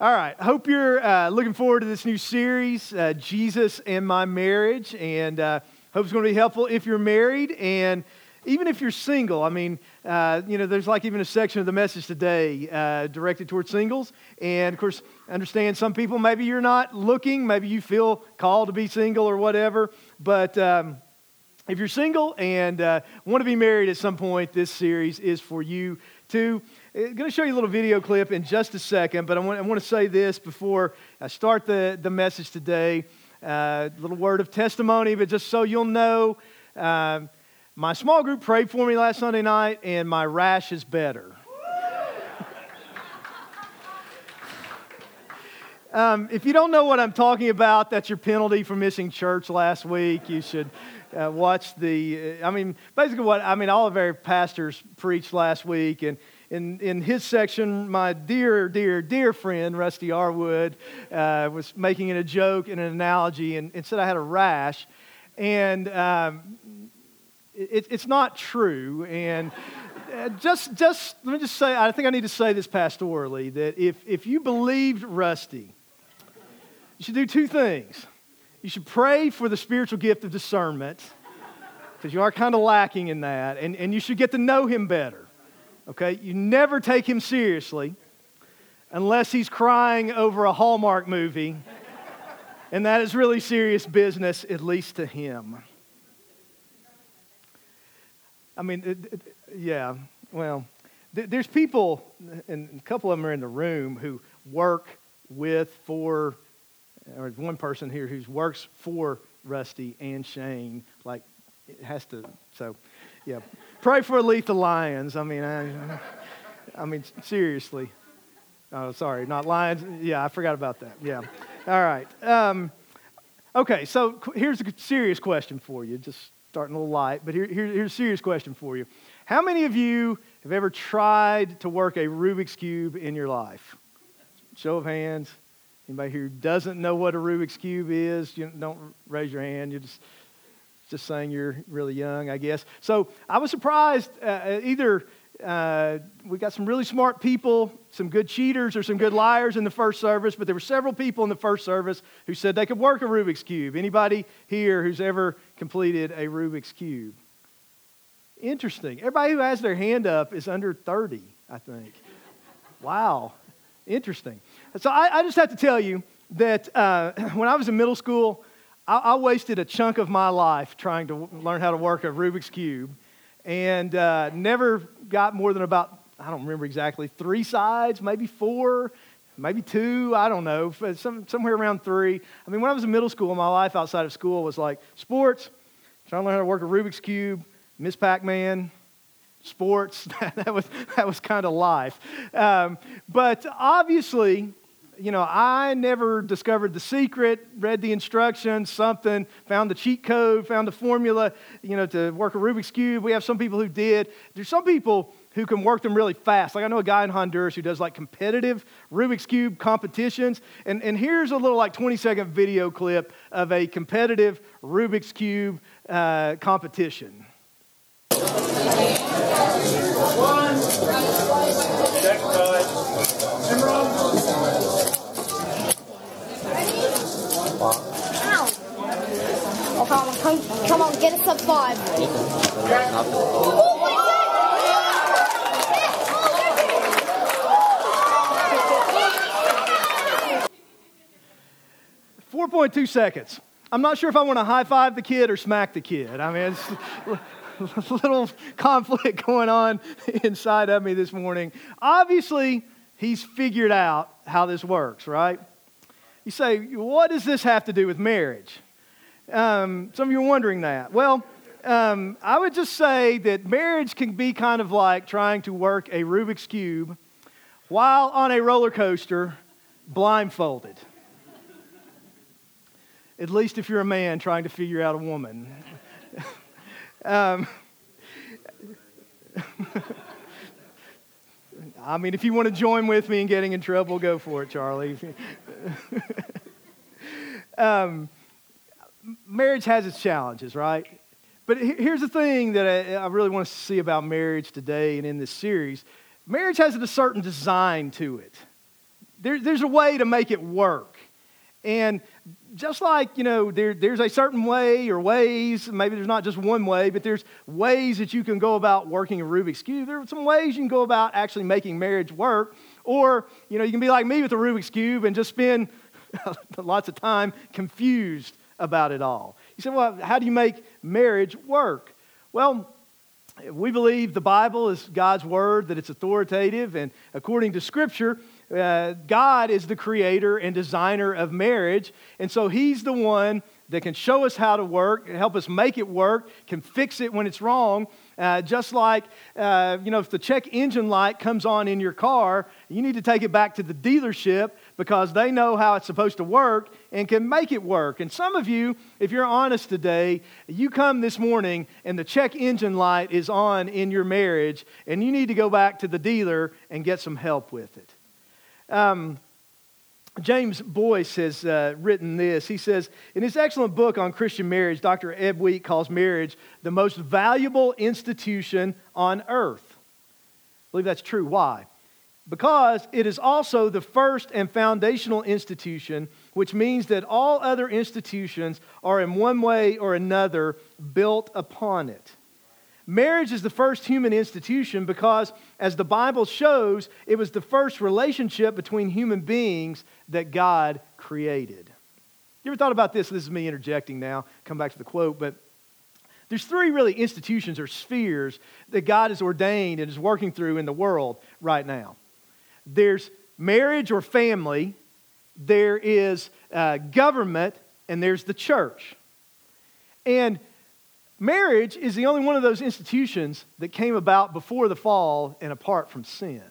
All right. Hope you're uh, looking forward to this new series, uh, Jesus and My Marriage, and uh, hope it's going to be helpful if you're married and even if you're single. I mean, uh, you know, there's like even a section of the message today uh, directed towards singles, and of course, understand some people maybe you're not looking, maybe you feel called to be single or whatever, but. Um, if you're single and uh, want to be married at some point, this series is for you too. I'm uh, going to show you a little video clip in just a second, but I want, I want to say this before I start the, the message today. A uh, little word of testimony, but just so you'll know, uh, my small group prayed for me last Sunday night, and my rash is better. Um, if you don't know what I'm talking about, that's your penalty for missing church last week. You should uh, watch the, uh, I mean, basically what, I mean, all of our pastors preached last week, and in, in his section, my dear, dear, dear friend, Rusty Arwood, uh, was making a joke and an analogy and, and said I had a rash. And um, it, it's not true. And uh, just, just, let me just say, I think I need to say this pastorally that if, if you believed Rusty, you should do two things. You should pray for the spiritual gift of discernment, because you are kind of lacking in that, and, and you should get to know him better. Okay? You never take him seriously unless he's crying over a Hallmark movie, and that is really serious business, at least to him. I mean, it, it, yeah, well, th- there's people, and a couple of them are in the room, who work with, for, or one person here who works for Rusty and Shane. Like, it has to, so, yeah. Pray for Aletha Lyons. I mean, I, I mean, seriously. Oh, sorry, not Lions. Yeah, I forgot about that. Yeah. All right. Um, okay, so here's a serious question for you. Just starting a little light, but here, here, here's a serious question for you. How many of you have ever tried to work a Rubik's Cube in your life? Show of hands. Anybody who doesn't know what a Rubik's Cube is, you don't raise your hand. You just just saying you're really young, I guess. So I was surprised. Uh, uh, either uh, we got some really smart people, some good cheaters or some good liars in the first service, but there were several people in the first service who said they could work a Rubik's Cube. Anybody here who's ever completed a Rubik's Cube? Interesting. Everybody who has their hand up is under 30, I think. wow. Interesting. So I, I, just have to tell you that uh, when I was in middle school, I, I, wasted a chunk of my life trying to learn how to work a Rubik's Cube and uh, never got more than about, I don't remember exactly, three sides, maybe four, maybe two, I don't know, some, somewhere around three. I mean, when I was in middle school, my life outside of school was like sports, trying to learn how to work a Rubik's Cube, Miss Pac Man, sports. that was, that was kind of life. Um, but obviously, you know, I never discovered the secret, read the instructions, something, found the cheat code, found the formula, you know, to work a Rubik's Cube. We have some people who did. There's some people who can work them really fast. Like I know a guy in Honduras who does like competitive Rubik's Cube competitions. And, and here's a little like 20 second video clip of a competitive Rubik's Cube uh, competition. Come on, come, come on, get us up five. Four point two seconds. I'm not sure if I want to high five the kid or smack the kid. I mean, it's a little conflict going on inside of me this morning. Obviously, he's figured out how this works, right? You say, what does this have to do with marriage? Um, some of you are wondering that. Well, um, I would just say that marriage can be kind of like trying to work a Rubik's Cube while on a roller coaster blindfolded. At least if you're a man trying to figure out a woman. um, I mean, if you want to join with me in getting in trouble, go for it, Charlie. um, marriage has its challenges, right? But here's the thing that I, really want to see about marriage today and in this series marriage has a certain design to it. there, there's a way to make it work. And just like, you know, there, there's a certain way or ways, maybe there's not just one way, but there's ways that you can go about working a Rubik's Cube. There are some ways you can go about actually making marriage work. Or, you know, you can be like me with a Rubik's Cube and just spend lots of time confused about it all. You say, well, how do you make marriage work? Well, we believe the Bible is God's word, that it's authoritative, and according to Scripture, uh, God is the creator and designer of marriage, and so He's the one that can show us how to work, help us make it work, can fix it when it's wrong. Uh, just like, uh, you know, if the check engine light comes on in your car, you need to take it back to the dealership because they know how it's supposed to work and can make it work. And some of you, if you're honest today, you come this morning and the check engine light is on in your marriage, and you need to go back to the dealer and get some help with it. Um, James Boice has uh, written this. He says, in his excellent book on Christian marriage, Dr. Ed Wheat calls marriage the most valuable institution on earth. I believe that's true. Why? Because it is also the first and foundational institution, which means that all other institutions are in one way or another built upon it. Marriage is the first human institution because, as the Bible shows, it was the first relationship between human beings that God created. You ever thought about this? This is me interjecting now. Come back to the quote, but there's three really institutions or spheres that God has ordained and is working through in the world right now. There's marriage or family, there is uh, government, and there's the church. And Marriage is the only one of those institutions that came about before the fall and apart from sin.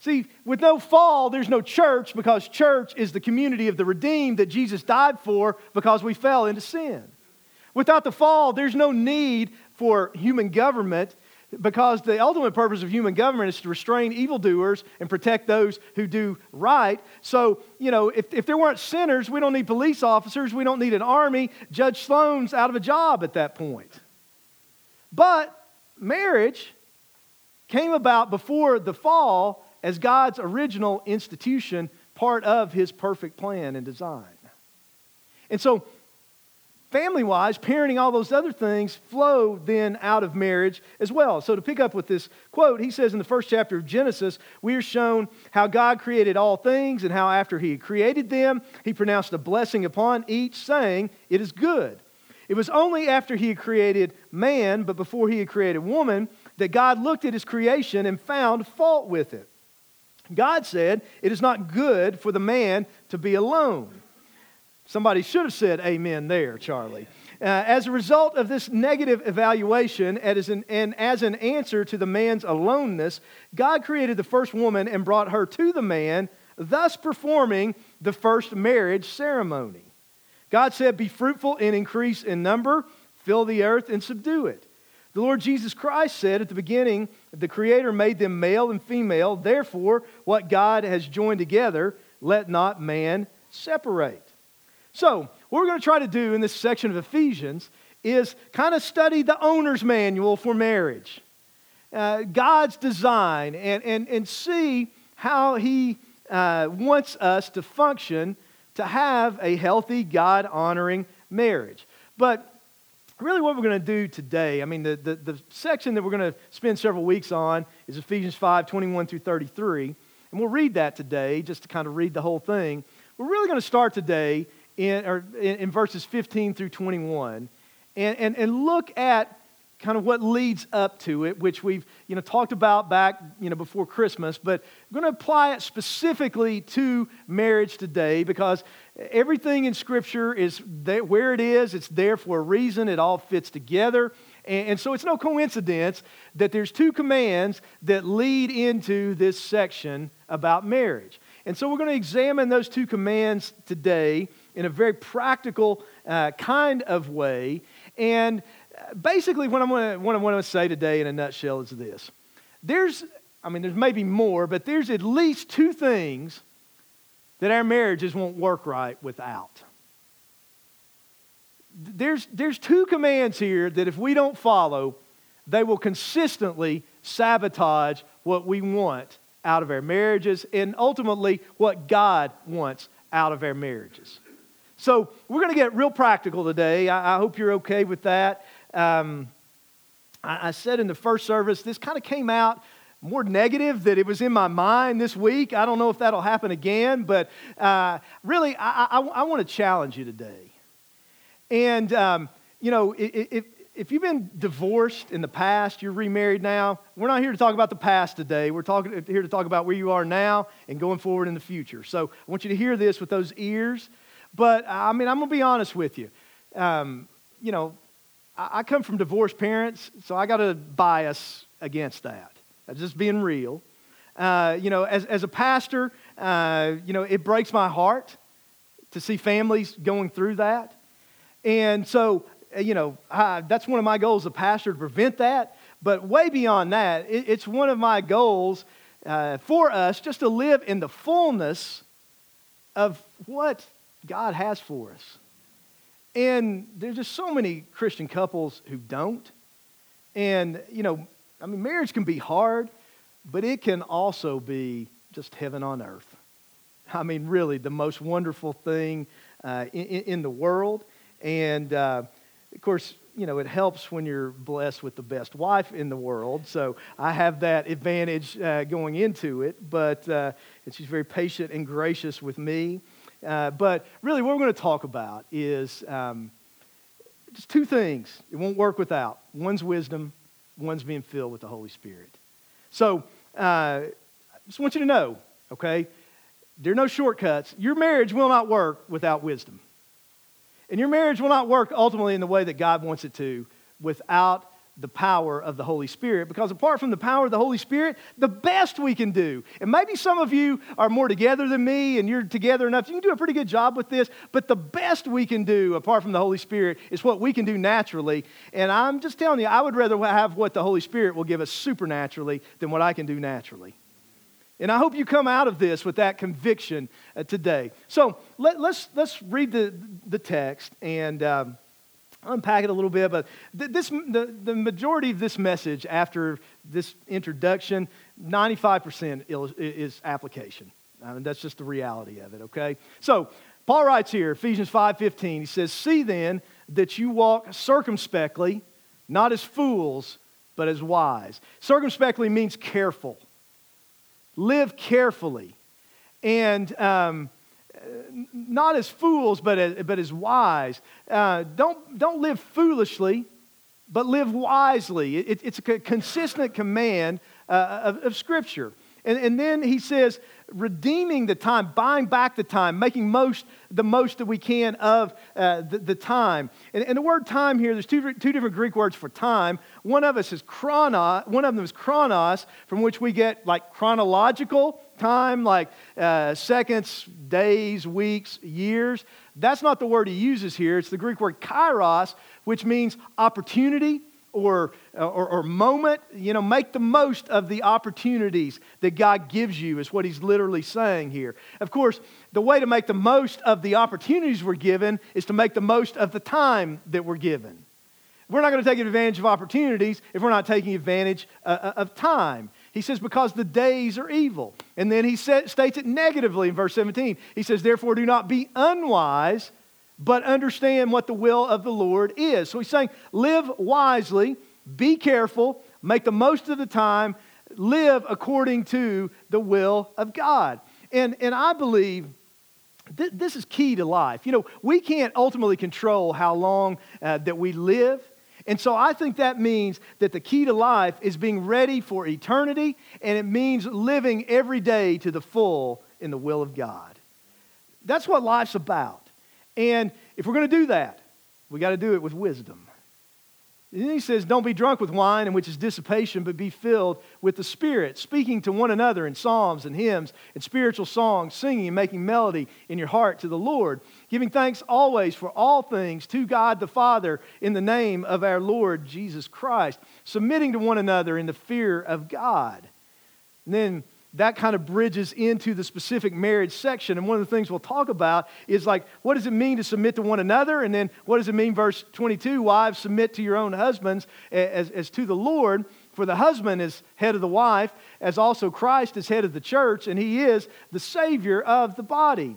See, with no fall, there's no church because church is the community of the redeemed that Jesus died for because we fell into sin. Without the fall, there's no need for human government because the ultimate purpose of human government is to restrain evildoers and protect those who do right. So, you know, if, if there weren't sinners, we don't need police officers, we don't need an army. Judge Sloan's out of a job at that point. But marriage came about before the fall as God's original institution, part of his perfect plan and design. And so, family wise, parenting, all those other things flow then out of marriage as well. So, to pick up with this quote, he says in the first chapter of Genesis, we are shown how God created all things and how after he had created them, he pronounced a blessing upon each, saying, It is good. It was only after he had created man, but before he had created woman, that God looked at his creation and found fault with it. God said, It is not good for the man to be alone. Somebody should have said amen there, Charlie. Uh, as a result of this negative evaluation, as, an, and as an answer to the man's aloneness, God created the first woman and brought her to the man, thus performing the first marriage ceremony. God said, Be fruitful and increase in number, fill the earth and subdue it. The Lord Jesus Christ said at the beginning, the Creator made them male and female. Therefore, what God has joined together, let not man separate. So, what we're going to try to do in this section of Ephesians is kind of study the owner's manual for marriage, uh, God's design, and, and, and see how He uh, wants us to function to have a healthy, God honoring marriage. But really, what we're going to do today, I mean, the, the, the section that we're going to spend several weeks on is Ephesians 5 21 through 33. And we'll read that today just to kind of read the whole thing. We're really going to start today in, or in, in verses 15 through 21 and, and, and look at kind of what leads up to it, which we've you know, talked about back you know, before Christmas, but I'm going to apply it specifically to marriage today because everything in Scripture is there, where it is, it's there for a reason, it all fits together. And, and so it's no coincidence that there's two commands that lead into this section about marriage. And so we're going to examine those two commands today in a very practical uh, kind of way. And uh, basically, what, I want to say today in a nutshell is this. There's, I mean, there's maybe more, but there's at least two things that our marriages won't work right without. There's, there's two commands here that if we don't follow, they will consistently sabotage what we want out of our marriages and ultimately what God wants out of our marriages. So, we're going to get real practical today. I, I hope you're okay with that. Um, I, I said in the first service, this kind of came out more negative that it was in my mind this week. I don't know if that'll happen again, but uh, really, I, I, I want to challenge you today. And, um, you know, if, if you've been divorced in the past, you're remarried now, we're not here to talk about the past today. We're talking, here to talk about where you are now and going forward in the future. So I want you to hear this with those ears. But, I mean, I'm going to be honest with you. Um, you know, I, I come from divorced parents, so I got a bias against that just being real. Uh, you know, as, as a pastor, uh, you know, it breaks my heart to see families going through that. And so, uh, you know, I, that's one of my goals as a pastor to prevent that. But way beyond that, it, it's one of my goals uh, for us just to live in the fullness of what God has for us. And there's just so many Christian couples who don't. And, you know, I mean, marriage can be hard, but it can also be just heaven on earth. I mean, really, the most wonderful thing uh, in, in, the world. And uh, of course, you know, it helps when you're blessed with the best wife in the world. So I have that advantage uh, going into it. But uh, and she's very patient and gracious with me. Uh, but really, what we're going to talk about is um, just two things. It won't work without one's wisdom one's being filled with the Holy Spirit. So, uh, I just want you to know, okay, there are no shortcuts. Your marriage will not work without wisdom. And your marriage will not work ultimately in the way that God wants it to without the power of the Holy Spirit. Because apart from the power of the Holy Spirit, the best we can do, and maybe some of you are more together than me and you're together enough, you can do a pretty good job with this, but the best we can do apart from the Holy Spirit is what we can do naturally. And I'm just telling you, I would rather have what the Holy Spirit will give us supernaturally than what I can do naturally. And I hope you come out of this with that conviction uh, today. So let, us let's, let's read the, the text and. Um, unpack it a little bit, but this, the, the majority of this message after this introduction, 95% is application. I mean, that's just the reality of it, okay? So, Paul writes here, Ephesians 5.15, he says, See then that you walk circumspectly, not as fools, but as wise. Circumspectly means careful. Live carefully. And um, not as fools, but as, but as wise. Uh, don't, don't live foolishly, but live wisely. It, it's a consistent command uh, of, of Scripture. And, and then he says, redeeming the time, buying back the time, making most the most that we can of uh, the, the, time. And, and, the word time here, there's two, two different Greek words for time. One of us is chronos, one of them is chronos, from which we get like chronological time, like uh, seconds, days, weeks, years. That's not the word he uses here. It's the Greek word kairos, which means opportunity or, or, or, moment. You know, make the most of the opportunities that God gives you, is what he's literally saying here. Of course, the way to make the most of the opportunities we're given is to make the most of the time that we're given. We're not going to take advantage of opportunities if we're not taking advantage uh, uh of time. He says, because the days are evil. And then he states it negatively in verse 17. He says, therefore, do not be unwise but understand what the will of the Lord is. So he's saying, live wisely, be careful, make the most of the time, live according to the will of God. And, and I believe th- this is key to life. You know, we can't ultimately control how long uh, that we live. And so I think that means that the key to life is being ready for eternity, and it means living every day to the full in the will of God. That's what life's about. And if we're going to do that, we got to do it with wisdom. And then he says, Don't be drunk with wine, in which is dissipation, but be filled with the Spirit, speaking to one another in psalms and hymns and spiritual songs, singing and making melody in your heart to the Lord, giving thanks always for all things to God the Father in the name of our Lord Jesus Christ, submitting to one another in the fear of God. And then that kind of bridges into the specific marriage section. And one of the things we'll talk about is like, what does it mean to submit to one another? And then what does it mean, verse 22? Wives, submit to your own husbands as, as to the Lord. For the husband is head of the wife, as also Christ is head of the church, and he is the Savior of the body.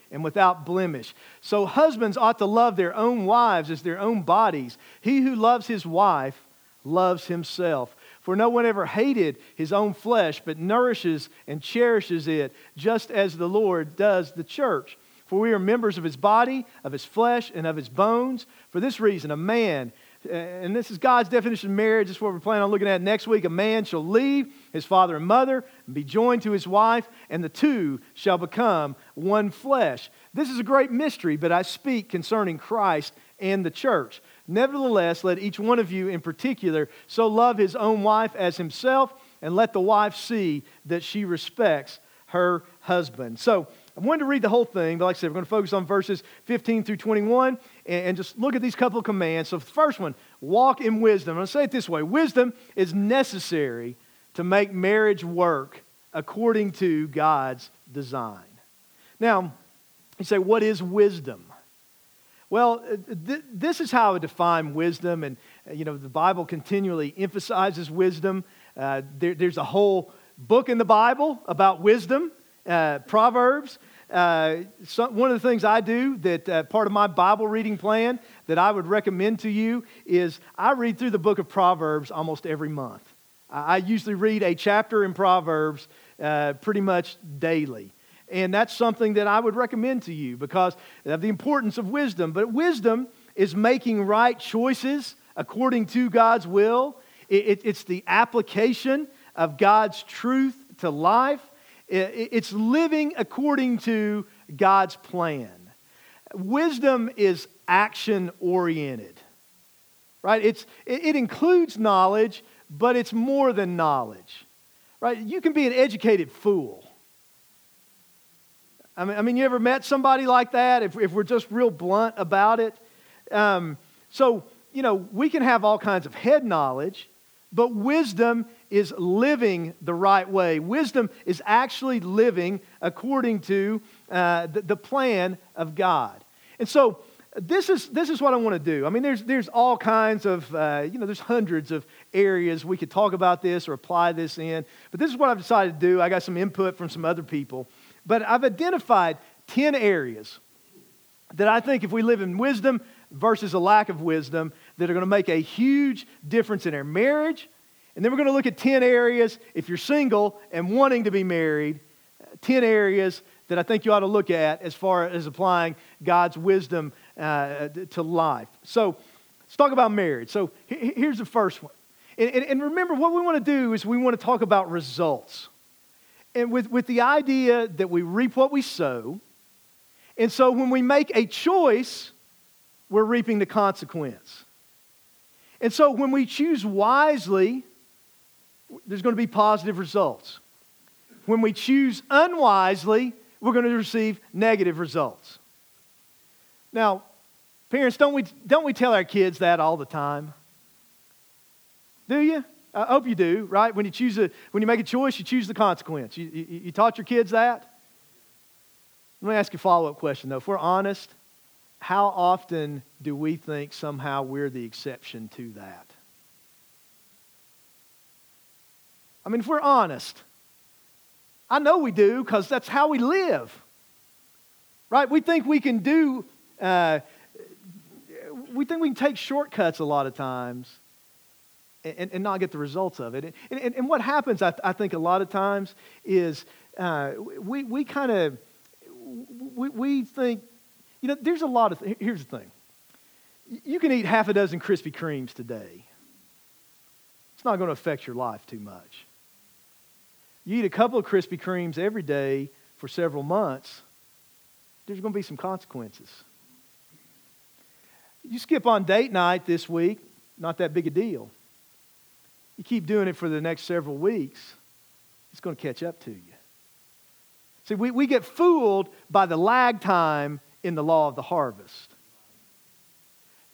and without blemish. So husbands ought to love their own wives as their own bodies. He who loves his wife loves himself. For no one ever hated his own flesh, but nourishes and cherishes it, just as the Lord does the church. For we are members of his body, of his flesh, and of his bones. For this reason, a man and this is God's definition of marriage. This is what we're planning on looking at next week. A man shall leave his father and mother and be joined to his wife, and the two shall become one flesh. This is a great mystery, but I speak concerning Christ and the church. Nevertheless, let each one of you in particular so love his own wife as himself, and let the wife see that she respects her husband. So, I wanted to read the whole thing, but like I said, we're going to focus on verses 15 through 21 and, just look at these couple of commands. So, the first one, walk in wisdom. I'm say it this way wisdom is necessary to make marriage work according to God's design. Now, you say, what is wisdom? Well, uh, th- this is how I define wisdom, and uh, you know the Bible continually emphasizes wisdom. Uh, there, there's a whole book in the Bible about wisdom uh, Proverbs. Uh, one of the things I do that uh, part of my Bible reading plan that I would recommend to you is I read through the book of Proverbs almost every month. I, I usually read a chapter in Proverbs uh, pretty much daily. And that's something that I would recommend to you because of the importance of wisdom. But wisdom is making right choices according to God's will, it, it, it's the application of God's truth to life. It's living according to God's plan. Wisdom is action oriented, right? It's, it includes knowledge, but it's more than knowledge, right? You can be an educated fool. I mean, I mean you ever met somebody like that? If, if we're just real blunt about it. Um, so, you know, we can have all kinds of head knowledge, but wisdom is living the right way. Wisdom is actually living according to uh, the, the, plan of God. And so, this is, this is what I want to do. I mean, there's, there's all kinds of, uh, you know, there's hundreds of areas we could talk about this or apply this in. But this is what I've decided to do. I got some input from some other people. But I've identified 10 areas that I think if we live in wisdom versus a lack of wisdom, that are going to make a huge difference in our marriage. And then we're going to look at 10 areas, if you're single and wanting to be married, 10 areas that I think you ought to look at as far as applying God's wisdom uh, to life. So let's talk about marriage. So here's the first one. And, and, and remember, what we want to do is we want to talk about results. And with, with the idea that we reap what we sow. And so when we make a choice, we're reaping the consequence. And so when we choose wisely, there's going to be positive results. When we choose unwisely, we're going to receive negative results. Now, parents, don't we, don't we tell our kids that all the time? Do you? I hope you do, right? When you choose a, when you make a choice, you choose the consequence. You, you, you taught your kids that? Let me ask you a follow up question, though. If we're honest, how often do we think somehow we're the exception to that? I mean, if we're honest, I know we do because that's how we live. Right? We think we can do, uh, we think we can take shortcuts a lot of times and, and not get the results of it. And, and, and what happens, I, I, think, a lot of times is uh, we, we kind of, we, we think, you know, there's a lot of, th- here's the thing. You can eat half a dozen Krispy Kremes today. It's not going to affect your life too much. You eat a couple of Krispy Kremes every day for several months, there's going to be some consequences. You skip on date night this week, not that big a deal. You keep doing it for the next several weeks, it's going to catch up to you. See, we, we get fooled by the lag time in the law of the harvest.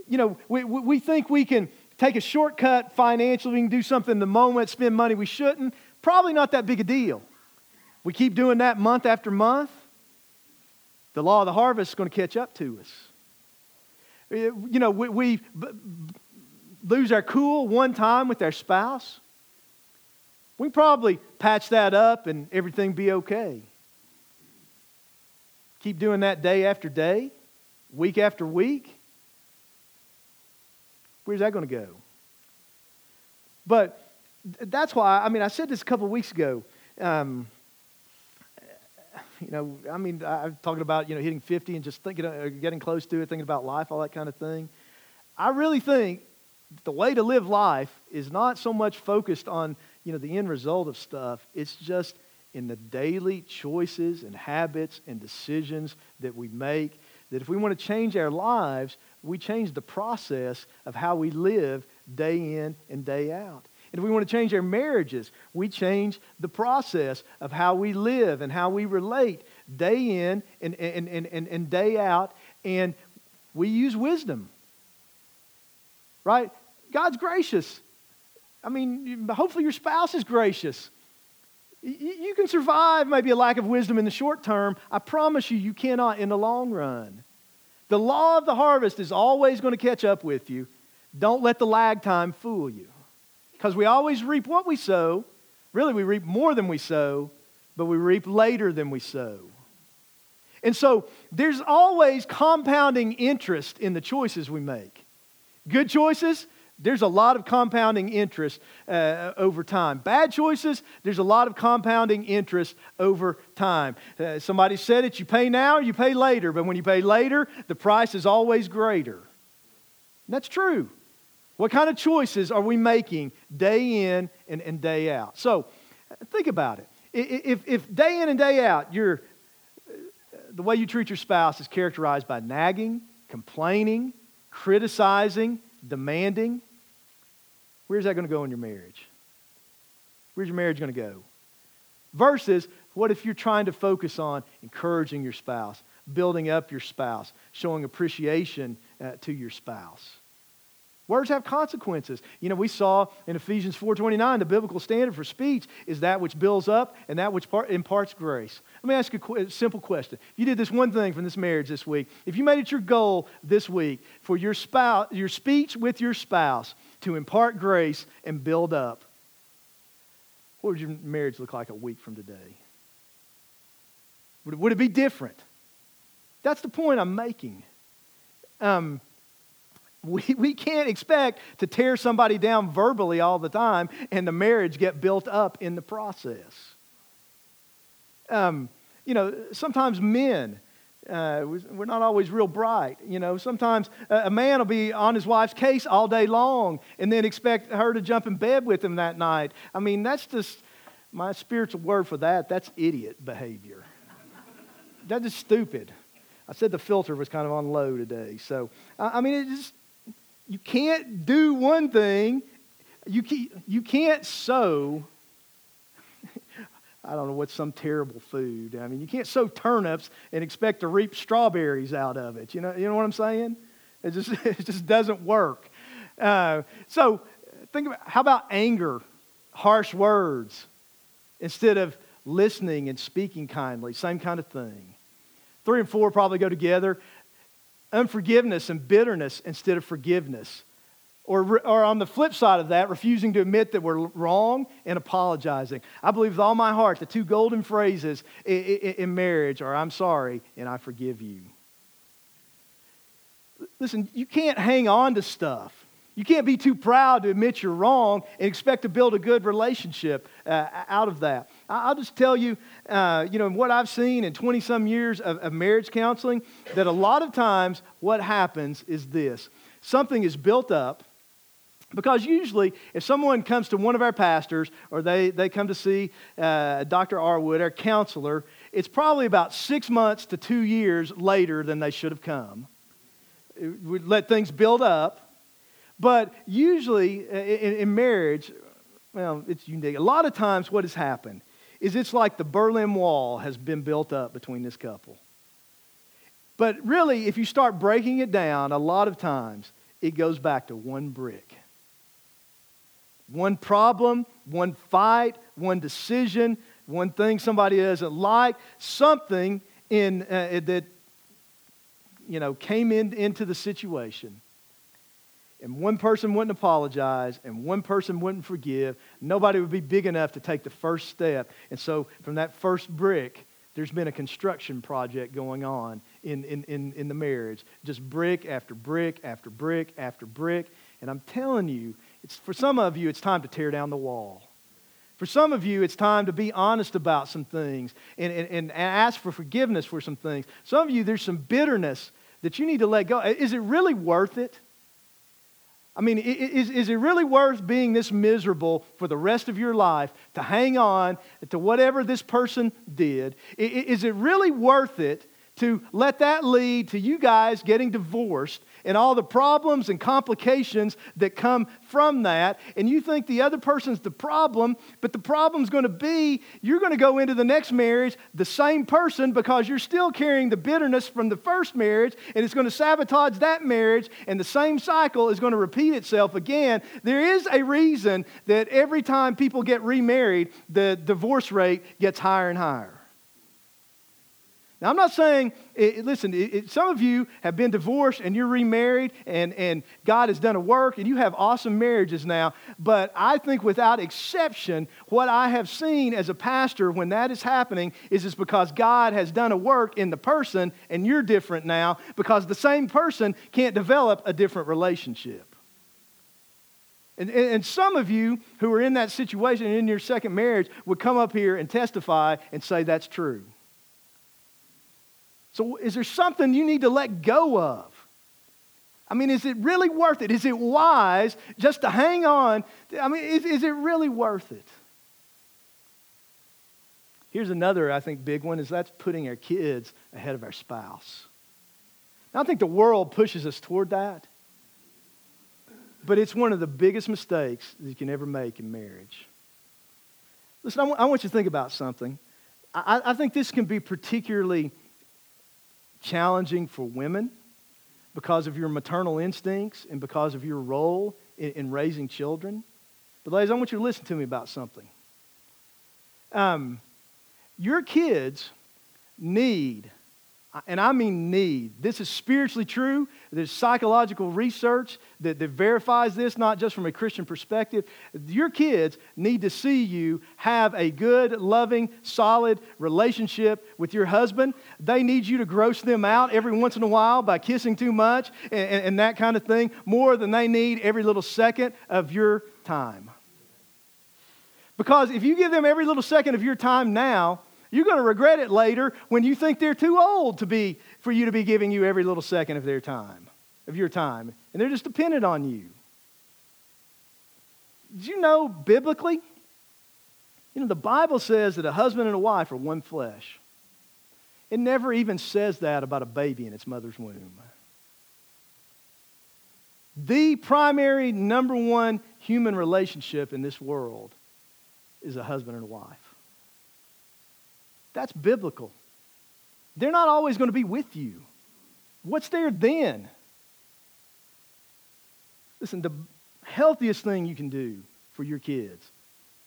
You know, we, we think we can take a shortcut financially, we can do something in the moment, spend money we shouldn't. Probably not that big a deal. We keep doing that month after month, the law of the harvest is going to catch up to us. Uh, you know, we, we lose our cool one time with our spouse. We probably patch that up and everything be okay. Keep doing that day after day, week after week. Where's that going to go? But that's why, I mean, I said this a couple weeks ago. Um, you know, I mean, I'm talking about, you know, hitting 50 and just thinking, uh, getting close to it, thinking about life, all that kind of thing. I really think the way to live life is not so much focused on, you know, the end result of stuff. It's just in the daily choices and habits and decisions that we make that if we want to change our lives, we change the process of how we live day in and day out. And if we want to change our marriages, we change the process of how we live and how we relate day in and, and, and, and, and day out. And we use wisdom. Right? God's gracious. I mean, hopefully your spouse is gracious. You can survive maybe a lack of wisdom in the short term. I promise you, you cannot in the long run. The law of the harvest is always going to catch up with you. Don't let the lag time fool you. Because we always reap what we sow. Really, we reap more than we sow, but we reap later than we sow. And so there's always compounding interest in the choices we make. Good choices, there's a lot of compounding interest uh, over time. Bad choices, there's a lot of compounding interest over time. Uh, somebody said it you pay now, you pay later, but when you pay later, the price is always greater. And that's true. What kind of choices are we making day in and, and day out? So think about it. If, if day in and day out, you're, the way you treat your spouse is characterized by nagging, complaining, criticizing, demanding, where's that going to go in your marriage? Where's your marriage going to go? Versus, what if you're trying to focus on encouraging your spouse, building up your spouse, showing appreciation uh, to your spouse? Words have consequences. You know, we saw in Ephesians 4:29 the biblical standard for speech is that which builds up and that which imparts grace. Let me ask you a simple question. If you did this one thing from this marriage this week, if you made it your goal this week for your spouse, your speech with your spouse to impart grace and build up, what would your marriage look like a week from today? Would it, would it be different? That's the point I'm making. Um, we, we can't expect to tear somebody down verbally all the time and the marriage get built up in the process. Um, you know, sometimes men, uh, we're not always real bright. You know, sometimes a man will be on his wife's case all day long and then expect her to jump in bed with him that night. I mean, that's just my spiritual word for that. That's idiot behavior. that is stupid. I said the filter was kind of on low today. So, I mean, it just, you can't do one thing. You you can't sow, I don't know, what's some terrible food. I mean, you can't sow turnips and expect to reap strawberries out of it. You know, you know what I'm saying? It just, it just doesn't work. Uh, so think about, how about anger, harsh words, instead of listening and speaking kindly? Same kind of thing. Three and four probably go together unforgiveness and bitterness instead of forgiveness. Or, or on the flip side of that, refusing to admit that we're wrong and apologizing. I believe with all my heart the two golden phrases in, in, in marriage are I'm sorry and I forgive you. Listen, you can't hang on to stuff. You can't be too proud to admit you're wrong and expect to build a good relationship uh, out of that. I'll just tell you, uh, you know, what I've seen in 20 some years of, of marriage counseling, that a lot of times what happens is this something is built up. Because usually, if someone comes to one of our pastors or they, they come to see uh, Dr. Arwood, our counselor, it's probably about six months to two years later than they should have come. We let things build up. But usually, uh, in, in marriage, well, it's unique. A lot of times, what has happened is it's like the Berlin Wall has been built up between this couple. But really, if you start breaking it down, a lot of times it goes back to one brick. One problem, one fight, one decision, one thing somebody doesn't like, something in, uh, that you know, came in, into the situation. And one person wouldn't apologize, and one person wouldn't forgive. Nobody would be big enough to take the first step. And so, from that first brick, there's been a construction project going on in, in, in, in the marriage. Just brick after brick after brick after brick. And I'm telling you, it's, for some of you, it's time to tear down the wall. For some of you, it's time to be honest about some things and, and, and ask for forgiveness for some things. Some of you, there's some bitterness that you need to let go. Is it really worth it? I mean, is, is it really worth being this miserable for the rest of your life to hang on to whatever this person did? Is it really worth it to let that lead to you guys getting divorced and all the problems and complications that come from that. And you think the other person's the problem, but the problem's going to be you're going to go into the next marriage the same person because you're still carrying the bitterness from the first marriage, and it's going to sabotage that marriage, and the same cycle is going to repeat itself again. There is a reason that every time people get remarried, the divorce rate gets higher and higher. Now, I'm not saying, it, listen, it, some of you have been divorced and you're remarried and, and God has done a work and you have awesome marriages now. But I think without exception, what I have seen as a pastor when that is happening is it's because God has done a work in the person and you're different now because the same person can't develop a different relationship. And, and, some of you who are in that situation in your second marriage would come up here and testify and say that's true. So, is there something you need to let go of? I mean, is it really worth it? Is it wise just to hang on? I mean, is, is it really worth it? Here's another, I think, big one is that's putting our kids ahead of our spouse. Now, I think the world pushes us toward that, but it's one of the biggest mistakes that you can ever make in marriage. Listen, I, w- I want you to think about something. I, I think this can be particularly challenging for women because of your maternal instincts and because of your role in, in raising children. But, ladies, I want you to listen to me about something. Um, your kids need and I mean need. This is spiritually true. There's psychological research that, that verifies this, not just from a Christian perspective. Your kids need to see you have a good, loving, solid relationship with your husband. They need you to gross them out every once in a while by kissing too much and, and, and that kind of thing, more than they need every little second of your time. Because if you give them every little second of your time now, you're going to regret it later when you think they're too old to be for you to be giving you every little second of their time, of your time, and they're just dependent on you. Did you know biblically? You know, the Bible says that a husband and a wife are one flesh. It never even says that about a baby in its mother's womb. The primary, number one human relationship in this world is a husband and a wife. That's biblical. They're not always going to be with you. What's there then? Listen, the healthiest thing you can do for your kids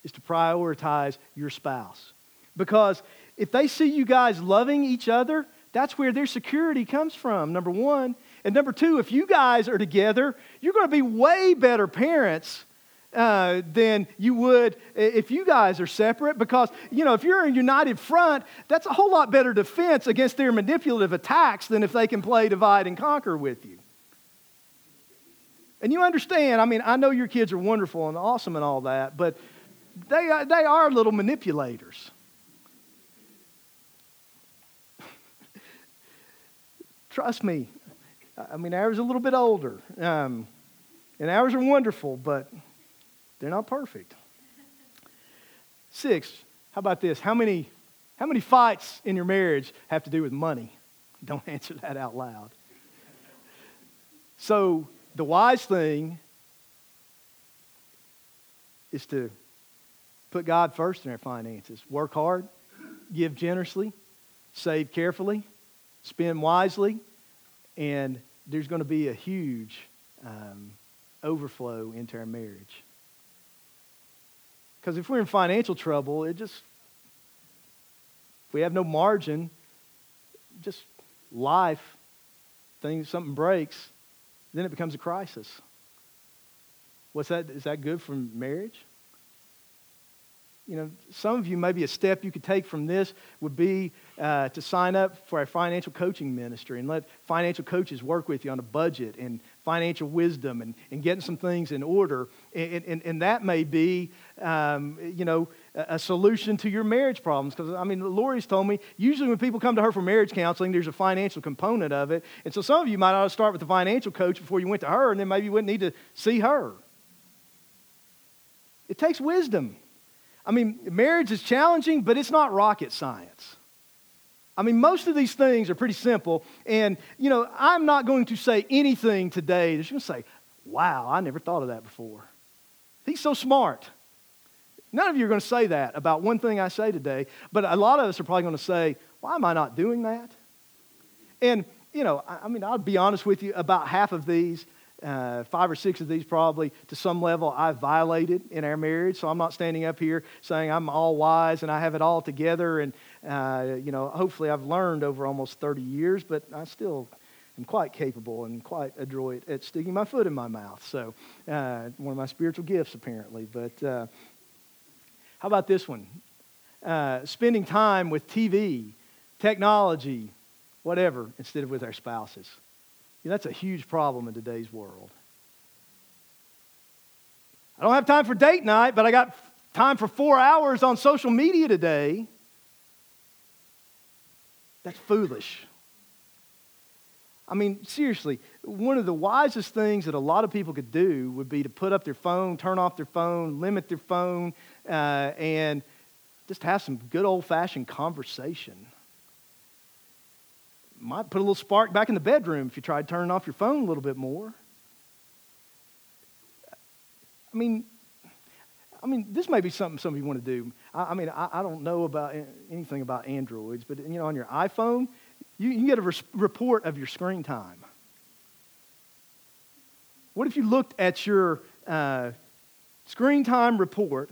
is to prioritize your spouse. Because if they see you guys loving each other, that's where their security comes from, number one. And number two, if you guys are together, you're going to be way better parents uh, than you would if you guys are separate because, you know, if you're a united front, that's a whole lot better defense against their manipulative attacks than if they can play divide and conquer with you. And you understand, I mean, I know your kids are wonderful and awesome and all that, but they, are, they are little manipulators. Trust me. I mean, ours are a little bit older. Um, and ours are wonderful, but they're not perfect. Six, how about this? How many, how many fights in your marriage have to do with money? Don't answer that out loud. So, the wise thing is to put God first in our finances. Work hard, give generously, save carefully, spend wisely, and there's going to be a huge um, overflow into our marriage. Because if we're in financial trouble, it just, if we have no margin, just life, things, something breaks, then it becomes a crisis. What's that? Is that good for marriage? You know, some of you, maybe a step you could take from this would be uh, to sign up for our financial coaching ministry and let financial coaches work with you on a budget and financial wisdom and, and getting some things in order. And, and, and that may be, um, you know, a, solution to your marriage problems. Because, I mean, Lori's told me usually when people come to her for marriage counseling, there's a financial component of it. And so some of you might ought to start with the financial coach before you went to her, and then maybe you wouldn't need to see her. It takes wisdom. I mean, marriage is challenging, but it's not rocket science. I mean, most of these things are pretty simple. And, you know, I'm not going to say anything today that's going to say, wow, I never thought of that before. He's so smart. None of you are going to say that about one thing I say today, but a lot of us are probably going to say, why am I not doing that? And, you know, I, I mean, I'll be honest with you, about half of these uh, five or six of these probably to some level I've violated in our marriage. So I'm not standing up here saying I'm all wise and I have it all together. And, uh, you know, hopefully I've learned over almost 30 years, but I still am quite capable and quite adroit at sticking my foot in my mouth. So uh, one of my spiritual gifts, apparently. But uh, how about this one? Uh, spending time with TV, technology, whatever, instead of with our spouses. That's a huge problem in today's world. I don't have time for date night, but I got time for four hours on social media today. That's foolish. I mean, seriously, one of the wisest things that a lot of people could do would be to put up their phone, turn off their phone, limit their phone, uh, and just have some good old fashioned conversation might put a little spark back in the bedroom if you tried turning off your phone a little bit more. I mean, I mean, this may be something some of you want to do. I, I mean, I, I, don't know about anything about Androids, but you know, on your iPhone, you, you get a res- report of your screen time. What if you looked at your uh, screen time report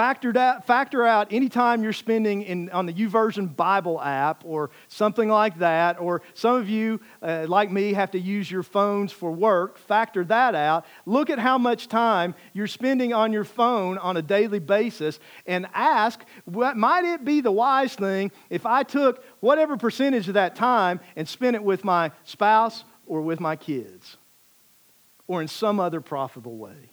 Factored out, factor out any time you're spending in, on the YouVersion Bible app or something like that, or some of you, uh, like me, have to use your phones for work. Factor that out. Look at how much time you're spending on your phone on a daily basis and ask, what, might it be the wise thing if I took whatever percentage of that time and spent it with my spouse or with my kids or in some other profitable way?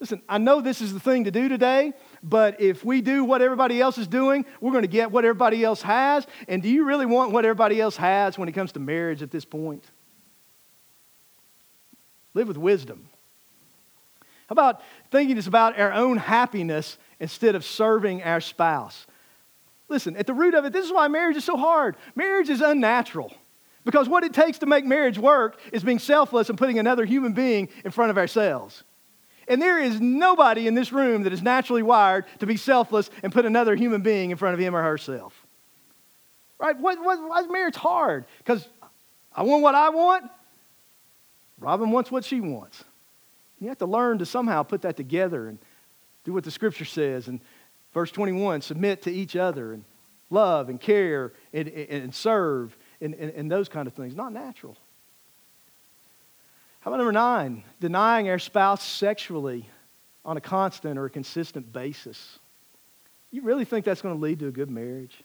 Listen, I know this is the thing to do today, but if we do what everybody else is doing, we're going to get what everybody else has. And do you really want what everybody else has when it comes to marriage at this point? Live with wisdom. How about thinking it's about our own happiness instead of serving our spouse? Listen, at the root of it, this is why marriage is so hard. Marriage is unnatural. Because what it takes to make marriage work is being selfless and putting another human being in front of ourselves. And there is nobody in this room that is naturally wired to be selfless and put another human being in front of him or herself. Right? What, what, why is marriage hard? Because I want what I want. Robin wants what she wants. You have to learn to somehow put that together and do what the scripture says. And verse 21 submit to each other and love and care and, and, and serve and, and, and those kind of things. Not natural. How about number nine? Denying our spouse sexually on a constant or a consistent basis. You really think that's going to lead to a good marriage?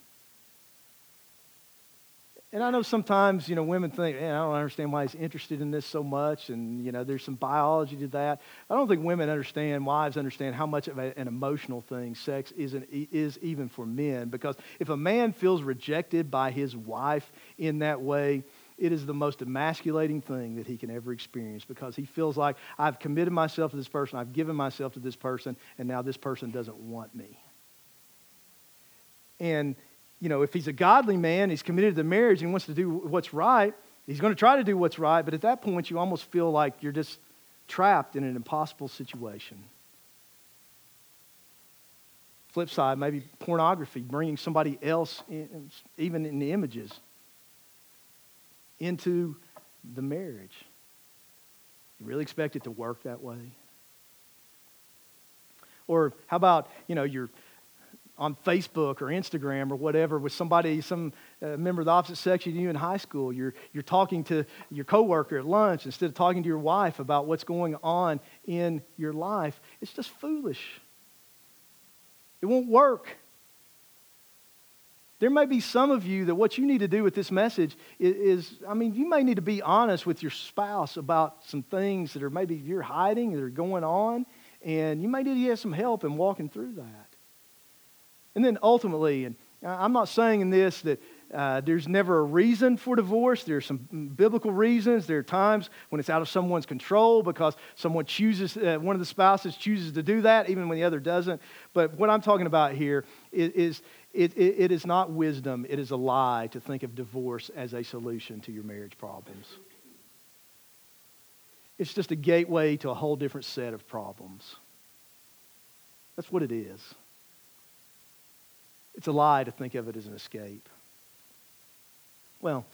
And I know sometimes, you know, women think, I don't understand why he's interested in this so much. And, you know, there's some biology to that. I don't think women understand, wives understand how much of an emotional thing sex is, an, is even for men. Because if a man feels rejected by his wife in that way, it is the most emasculating thing that he can ever experience because he feels like I've committed myself to this person, I've given myself to this person, and now this person doesn't want me. And, you know, if he's a godly man, he's committed to marriage and wants to do what's right, he's going to try to do what's right, but at that point, you almost feel like you're just trapped in an impossible situation. Flip side, maybe pornography, bringing somebody else, in, even in the images, into the marriage. You really expect it to work that way? Or how about, you know, you're on Facebook or Instagram or whatever with somebody, some uh, member of the opposite sex you in high school. You're, you're talking to your coworker at lunch instead of talking to your wife about what's going on in your life. It's just foolish. It won't work. There may be some of you that what you need to do with this message is, is, I mean, you may need to be honest with your spouse about some things that are maybe you're hiding that are going on, and you may need to get some help in walking through that. And then ultimately, and I'm not saying in this that uh, there's never a reason for divorce. There are some biblical reasons. There are times when it's out of someone's control because someone chooses, uh, one of the spouses chooses to do that, even when the other doesn't. But what I'm talking about here is, is it, it, it is not wisdom, it is a lie to think of divorce as a solution to your marriage problems. It's just a gateway to a whole different set of problems. That's what it is. It's a lie to think of it as an escape. Well,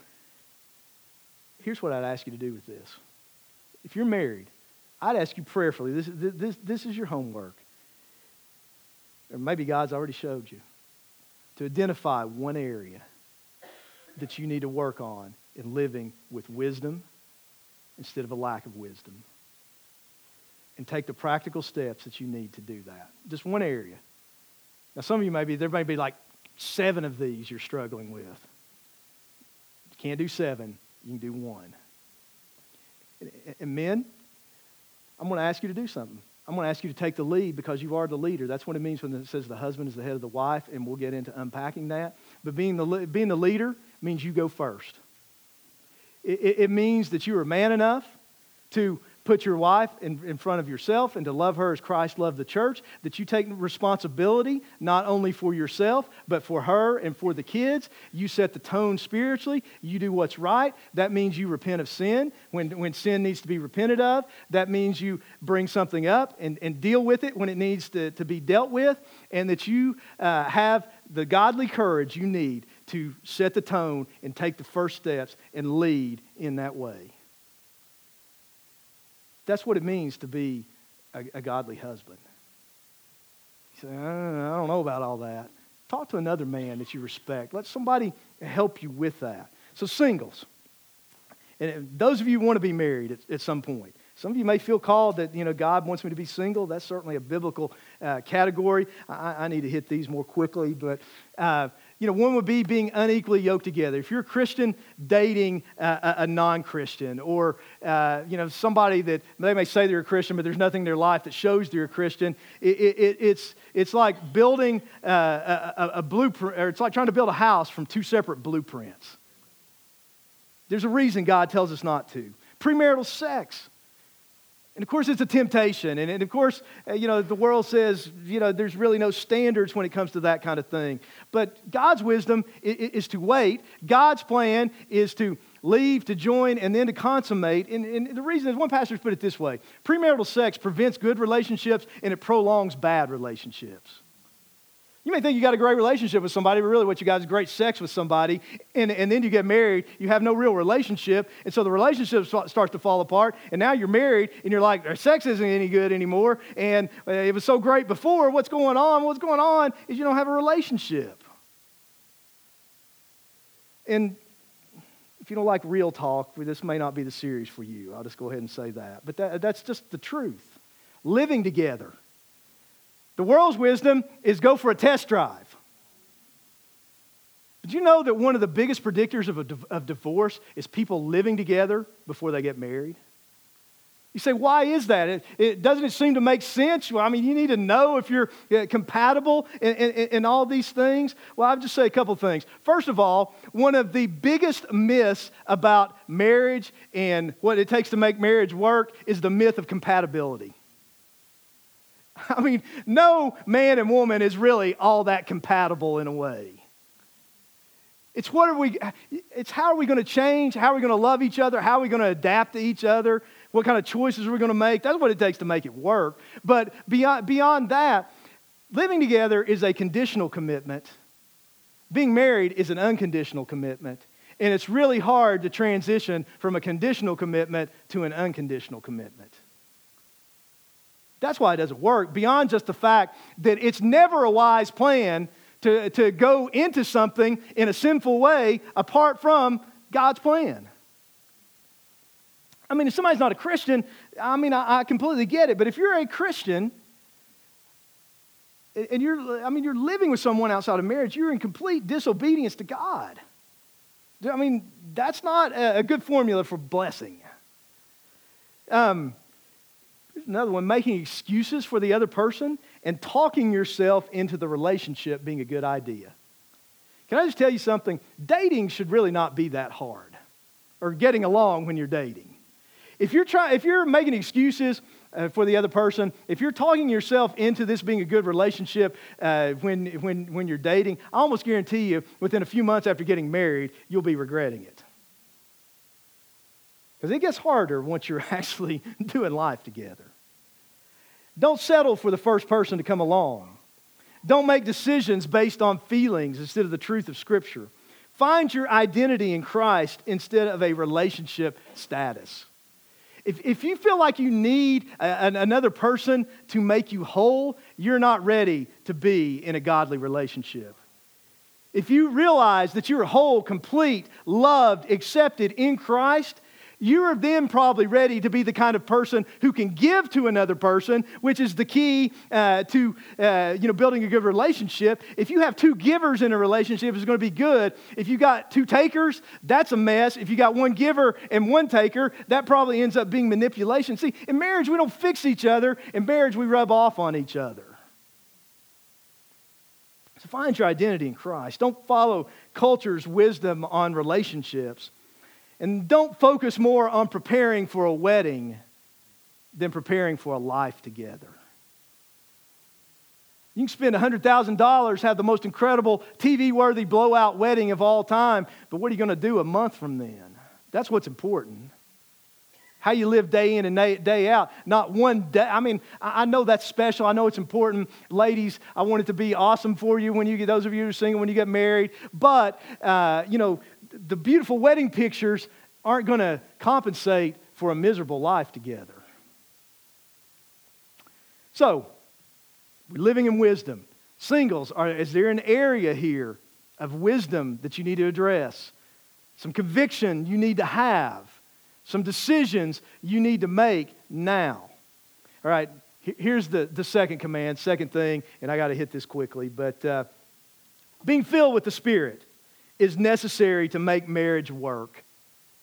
here's what I'd ask you to do with this. If you're married, I'd ask you prayerfully, this, this, this is your homework. Or maybe God's already showed you to identify one area that you need to work on in living with wisdom instead of a lack of wisdom. And take the practical steps that you need to do that. Just one area. Now, some of you may be, there may be like seven of these you're struggling with. You can't do seven, you can do one. And men, I'm going to ask you to do something. I'm going to ask you to take the lead because you are the leader. That's what it means when it says the husband is the head of the wife, and we'll get into unpacking that. But being the, being the leader means you go first. It, it, it means that you are man enough to put your wife in, in front of yourself and to love her as Christ loved the church, that you take responsibility not only for yourself, but for her and for the kids. You set the tone spiritually. You do what's right. That means you repent of sin when, when sin needs to be repented of. That means you bring something up and, and deal with it when it needs to, to be dealt with, and that you uh, have the godly courage you need to set the tone and take the first steps and lead in that way. That's what it means to be a, a godly husband. You say, I don't know about all that. Talk to another man that you respect. Let somebody help you with that. So, singles. And those of you who want to be married at, at some point, some of you may feel called that, you know, God wants me to be single. That's certainly a biblical uh, category. I, I, need to hit these more quickly, but uh, you know, one would be being unequally yoked together. If you're a Christian dating a, a non Christian, or, uh, you know, somebody that they may say they're a Christian, but there's nothing in their life that shows they're a Christian, it, it, it's, it's like building uh, a, a blueprint, or it's like trying to build a house from two separate blueprints. There's a reason God tells us not to. Premarital sex. And of course, it's a temptation. And, and, of course, uh, you know, the world says, you know, there's really no standards when it comes to that kind of thing. But God's wisdom is, is to wait. God's plan is to leave, to join, and then to consummate. And, and the reason is one pastor put it this way premarital sex prevents good relationships and it prolongs bad relationships. You may think you got a great relationship with somebody, but really what you got is great sex with somebody, and, and then you get married, you have no real relationship, and so the relationship starts to fall apart, and now you're married, and you're like, our sex isn't any good anymore, and uh, it was so great before, what's going on? What's going on is you don't have a relationship. And if you don't like real talk, this may not be the series for you. I'll just go ahead and say that. But that, that's just the truth. Living together the world's wisdom is go for a test drive. Did you know that one of the biggest predictors of, a, of divorce is people living together before they get married? You say, why is that? It, it, doesn't it seem to make sense? Well, I mean, you need to know if you're uh, compatible in, in, all these things. Well, I'll just say a couple things. First of all, one of the biggest myths about marriage and what it takes to make marriage work is the myth of compatibility. I mean, no man and woman is really all that compatible in a way. It's what are we, it's how are we going to change? How are we going to love each other? How are we going to adapt to each other? What kind of choices are we going to make? That's what it takes to make it work. But beyond, beyond that, living together is a conditional commitment. Being married is an unconditional commitment. And it's really hard to transition from a conditional commitment to an unconditional commitment. That's why it doesn't work, beyond just the fact that it's never a wise plan to, to go into something in a sinful way apart from God's plan. I mean, if somebody's not a Christian, I mean, I, I completely get it. But if you're a Christian, and you're, I mean, you're living with someone outside of marriage, you're in complete disobedience to God. I mean, that's not a good formula for blessing. Um, another one making excuses for the other person and talking yourself into the relationship being a good idea. Can I just tell you something? Dating should really not be that hard, or getting along when you're dating. If you're, trying, if you're making excuses uh, for the other person, if you're talking yourself into this being a good relationship uh, when, when, when you're dating, I almost guarantee you within a few months after getting married, you'll be regretting it. Because it gets harder once you're actually doing life together. Don't settle for the first person to come along. Don't make decisions based on feelings instead of the truth of Scripture. Find your identity in Christ instead of a relationship status. If, if you feel like you need a, an, another person to make you whole, you're not ready to be in a godly relationship. If you realize that you're whole, complete, loved, accepted in Christ, you are then probably ready to be the kind of person who can give to another person, which is the key uh, to uh, you know, building a good relationship. If you have two givers in a relationship, it's going to be good. If you got two takers, that's a mess. If you got one giver and one taker, that probably ends up being manipulation. See, in marriage, we don't fix each other. In marriage, we rub off on each other. So find your identity in Christ. Don't follow culture's wisdom on relationships. And don't focus more on preparing for a wedding than preparing for a life together. You can spend $100,000, have the most incredible TV worthy blowout wedding of all time, but what are you going to do a month from then? That's what's important. How you live day in and day out. Not one day. I mean, I know that's special. I know it's important. Ladies, I want it to be awesome for you when you get, those of you who are single, when you get married. But, uh, you know, the beautiful wedding pictures aren't going to compensate for a miserable life together. So, we're living in wisdom. Singles, are, is there an area here of wisdom that you need to address? Some conviction you need to have? Some decisions you need to make now? All right, here's the, the second command, second thing, and I got to hit this quickly, but uh, being filled with the Spirit is necessary to make marriage work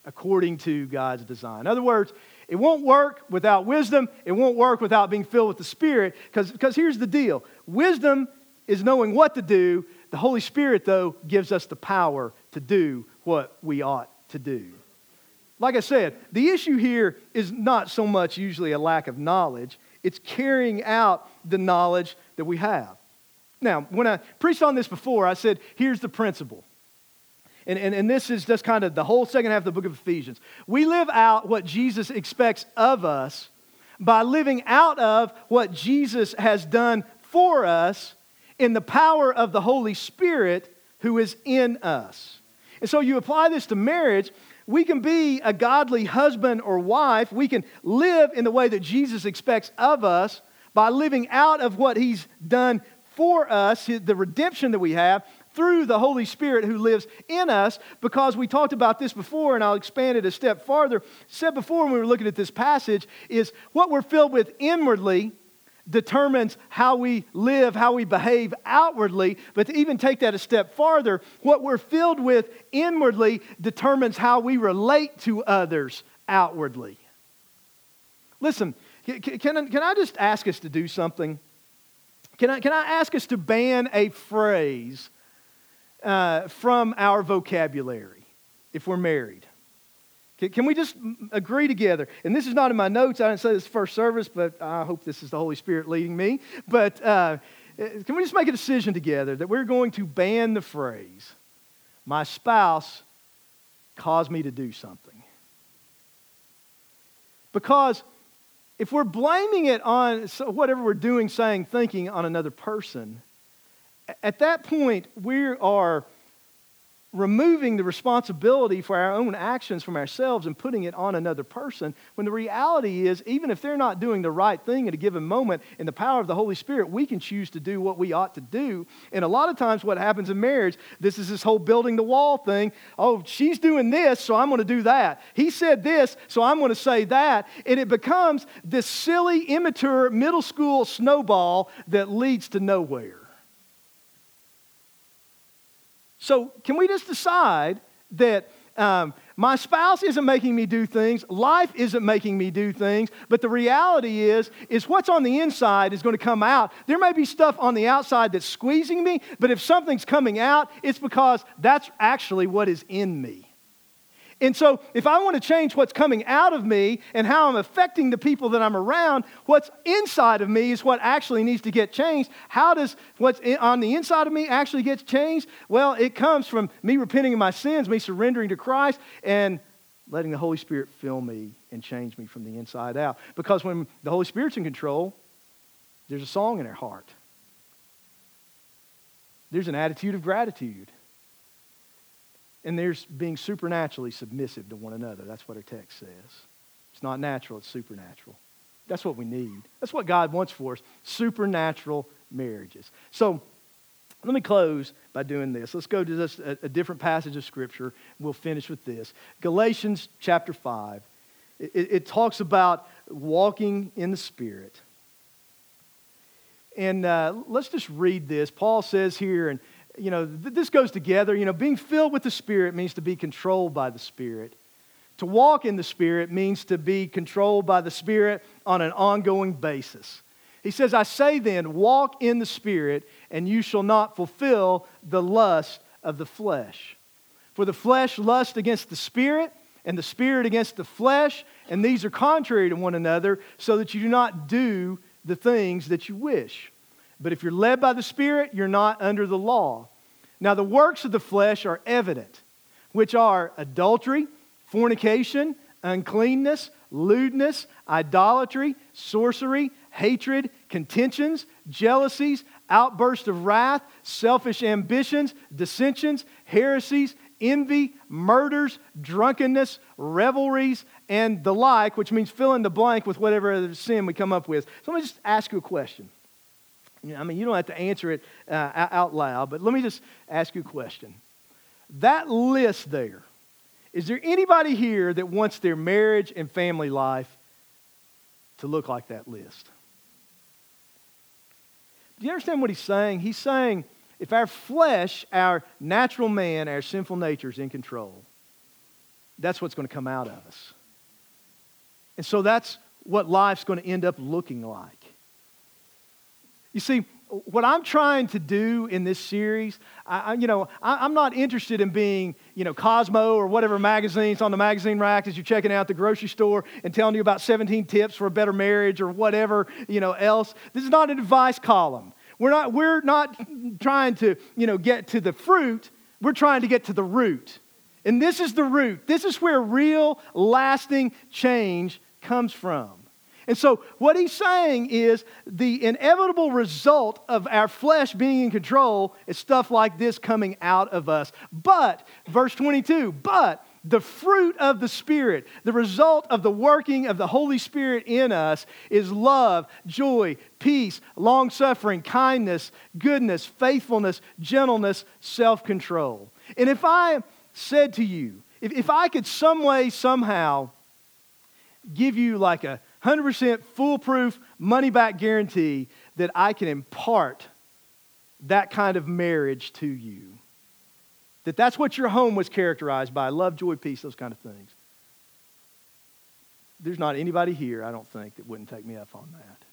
according to God's design. In other words, it won't work without wisdom. It won't work without being filled with the Spirit. Because here's the deal wisdom is knowing what to do. The Holy Spirit, though, gives us the power to do what we ought to do. Like I said, the issue here is not so much usually a lack of knowledge, it's carrying out the knowledge that we have. Now, when I preached on this before, I said, here's the principle and, and, and this is just kind of the whole second half of the book of Ephesians. We live out what Jesus expects of us by living out of what Jesus has done for us in the power of the Holy Spirit who is in us. And so you apply this to marriage. We can be a godly husband or wife. We can live in the way that Jesus expects of us by living out of what he's done for us, the redemption that we have, through the Holy Spirit who lives in us because we talked about this before, and I'll expand it a step farther. Said before when we were looking at this passage is what we're filled with inwardly determines how we live, how we behave outwardly. But to even take that a step farther, what we're filled with inwardly determines how we relate to others outwardly. Listen, can, can, I just ask us to do something? Can I, can I ask us to ban a phrase uh, from our vocabulary if we're married. Can, can we just agree together? And this is not in my notes. I didn't say this first service, but I hope this is the Holy Spirit leading me. But uh, can we just make a decision together that we're going to ban the phrase, my spouse caused me to do something? Because if we're blaming it on whatever we're doing, saying, thinking on another person, at that point, we are removing the responsibility for our own actions from ourselves and putting it on another person when the reality is even if they're not doing the right thing at a given moment in the power of the holy spirit we can choose to do what we ought to do. And a lot of times what happens in marriage this is this whole building the wall thing. Oh she's doing this so i'm going to do that. He said this so i'm going to say that. And it becomes this silly immature middle school snowball that leads to nowhere so, can we just decide that um, my spouse isn't making me do things, life isn't making me do things, but the reality is, is what's on the inside is going to come out. There may be stuff on the outside that's squeezing me, but if something's coming out, it's because that's actually what is in me. And so, if I want to change what's coming out of me and how I'm affecting the people that I'm around, what's inside of me is what actually needs to get changed. How does what's on the inside of me actually get changed? Well, it comes from me repenting of my sins, me surrendering to Christ, and letting the Holy Spirit fill me and change me from the inside out. Because when the Holy Spirit's in control, there's a song in our heart, there's an attitude of gratitude and there's being supernaturally submissive to one another. That's what our text says. It's not natural, it's supernatural. That's what we need. That's what God wants for us supernatural marriages. So, let me close by doing this. Let's go to this, a, a different passage of Scripture. We'll finish with this. Galatians chapter 5. It, it talks about walking in the Spirit. And uh, let's just read this. Paul says here in you know, th- this goes together. You know, being filled with the Spirit means to be controlled by the Spirit. To walk in the Spirit means to be controlled by the Spirit on an ongoing basis. He says, I say then, walk in the Spirit, and you shall not fulfill the lust of the flesh. For the flesh lusts against the Spirit, and the Spirit against the flesh, and these are contrary to one another, so that you do not do the things that you wish. But if you're led by the Spirit, you're not under the law. Now, the works of the flesh are evident, which are adultery, fornication, uncleanness, lewdness, idolatry, sorcery, hatred, contentions, jealousies, outbursts of wrath, selfish ambitions, dissensions, heresies, envy, murders, drunkenness, revelries, and the like, which means fill in the blank with whatever other sin we come up with. So let me just ask you a question. I mean, you don't have to answer it uh, out loud, but let me just ask you a question. That list there, is there anybody here that wants their marriage and family life to look like that list? Do you understand what he's saying? He's saying if our flesh, our natural man, our sinful nature is in control, that's what's going to come out of us. And so that's what life's going to end up looking like. You see, what I'm trying to do in this series, I, you know, I, am not interested in being, you know, Cosmo or whatever magazines on the magazine rack as you're checking out the grocery store and telling you about 17 tips for a better marriage or whatever, you know, else. This is not an advice column. We're not, we're not trying to, you know, get to the fruit. We're trying to get to the root. And this is the root. This is where real, lasting change comes from. And so, what he's saying is the inevitable result of our flesh being in control is stuff like this coming out of us. But, verse 22, but the fruit of the Spirit, the result of the working of the Holy Spirit in us, is love, joy, peace, long suffering, kindness, goodness, faithfulness, gentleness, self control. And if I said to you, if, if I could some way, somehow give you like a 100% foolproof money back guarantee that I can impart that kind of marriage to you. That that's what your home was characterized by love, joy, peace, those kind of things. There's not anybody here, I don't think, that wouldn't take me up on that.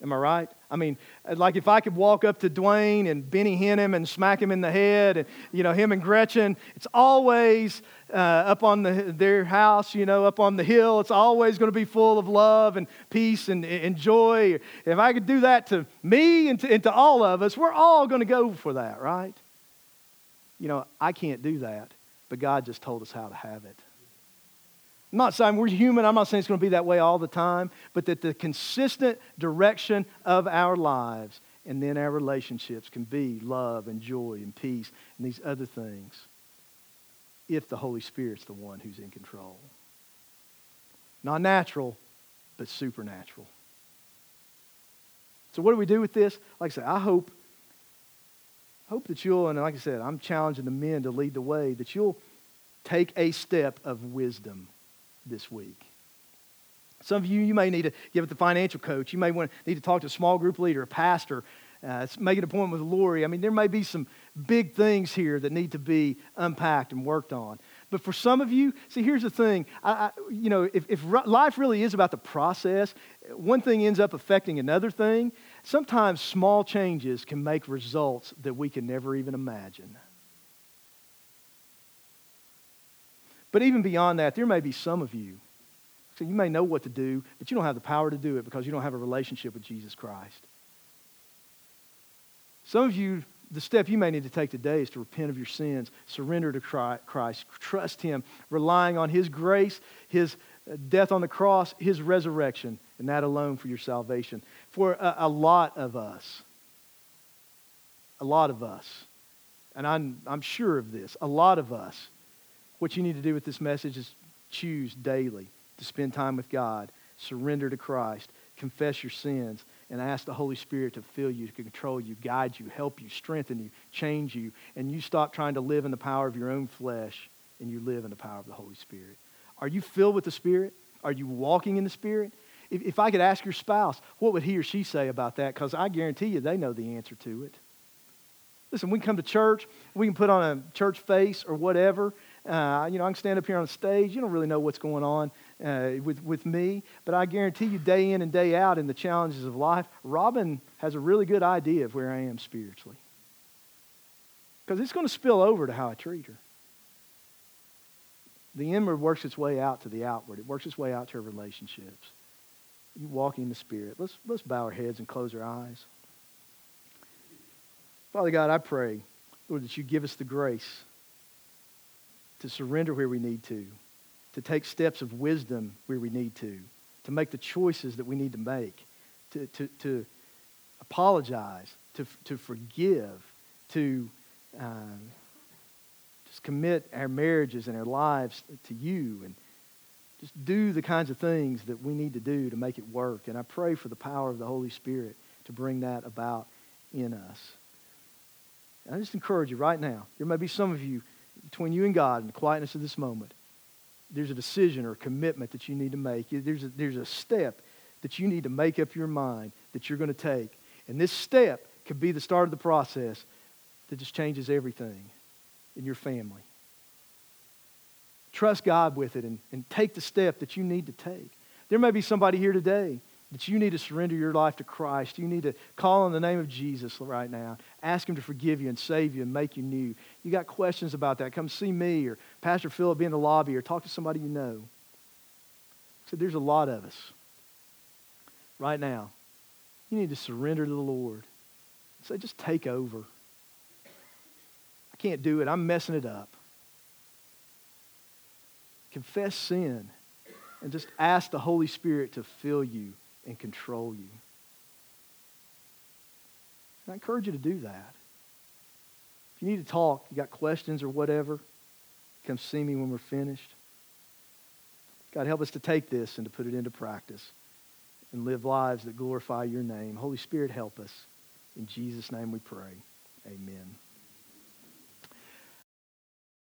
Am I right? I mean, like if I could walk up to Dwayne and Benny Hinnom and smack him in the head, and you know him and Gretchen, it's always uh, up on the, their house, you know, up on the hill. It's always going to be full of love and peace and, and joy. If I could do that to me and to, and to all of us, we're all going to go for that, right? You know, I can't do that, but God just told us how to have it. I'm not saying we're human. I'm not saying it's going to be that way all the time, but that the consistent direction of our lives and then our relationships can be love and joy and peace and these other things if the Holy Spirit's the one who's in control. Not natural, but supernatural. So what do we do with this? Like I said, I hope, hope that you'll, and like I said, I'm challenging the men to lead the way, that you'll take a step of wisdom this week. Some of you, you may need to give it the financial coach. You may want to need to talk to a small group leader, a pastor, uh, make an appointment with Lori. I mean, there may be some big things here that need to be unpacked and worked on. But for some of you, see, here's the thing. I, I, you know, if, if life really is about the process, one thing ends up affecting another thing. Sometimes small changes can make results that we can never even imagine. But even beyond that, there may be some of you. So you may know what to do, but you don't have the power to do it because you don't have a relationship with Jesus Christ. Some of you, the step you may need to take today is to repent of your sins, surrender to Christ, trust Him, relying on His grace, His uh, death on the cross, His resurrection, and that alone for your salvation. For a, a lot of us, a lot of us, and I'm, I'm sure of this, a lot of us, what you need to do with this message is choose daily to spend time with God, surrender to Christ, confess your sins, and ask the Holy Spirit to fill you, to control you, guide you, help you, strengthen you, change you, and you stop trying to live in the power of your own flesh and you live in the power of the Holy Spirit. Are you filled with the Spirit? Are you walking in the Spirit? If, if I could ask your spouse, what would he or she say about that? Because I guarantee you they know the answer to it. Listen, we can come to church, we can put on a church face or whatever, uh, you know, I can stand up here on stage. You don't really know what's going on uh, with, with me, but I guarantee you, day in and day out in the challenges of life, Robin has a really good idea of where I am spiritually. Because it's going to spill over to how I treat her. The inward works its way out to the outward, it works its way out to our relationships. You walk in the Spirit. Let's, let's bow our heads and close our eyes. Father God, I pray, Lord, that you give us the grace to surrender where we need to, to take steps of wisdom where we need to, to make the choices that we need to make, to, to, to apologize, to, to forgive, to um, just commit our marriages and our lives to you and just do the kinds of things that we need to do to make it work. And I pray for the power of the Holy Spirit to bring that about in us. I just encourage you right now. There may be some of you between you and God in the quietness of this moment, there's a decision or a commitment that you need to make. There's a, there's a step that you need to make up your mind that you're going to take. And this step could be the start of the process that just changes everything in your family. Trust God with it and, and take the step that you need to take. There may be somebody here today that you need to surrender your life to Christ. You need to call on the name of Jesus right now. Ask Him to forgive you and save you and make you new. You got questions about that, come see me or Pastor Philip be in the lobby or talk to somebody you know. So there's a lot of us right now. You need to surrender to the Lord. Say, just take over. I can't do it. I'm messing it up. Confess sin and just ask the Holy Spirit to fill you and control you. And I encourage you to do that. If you need to talk, you got questions or whatever, come see me when we're finished. God, help us to take this and to put it into practice and live lives that glorify your name. Holy Spirit, help us. In Jesus' name we pray. Amen.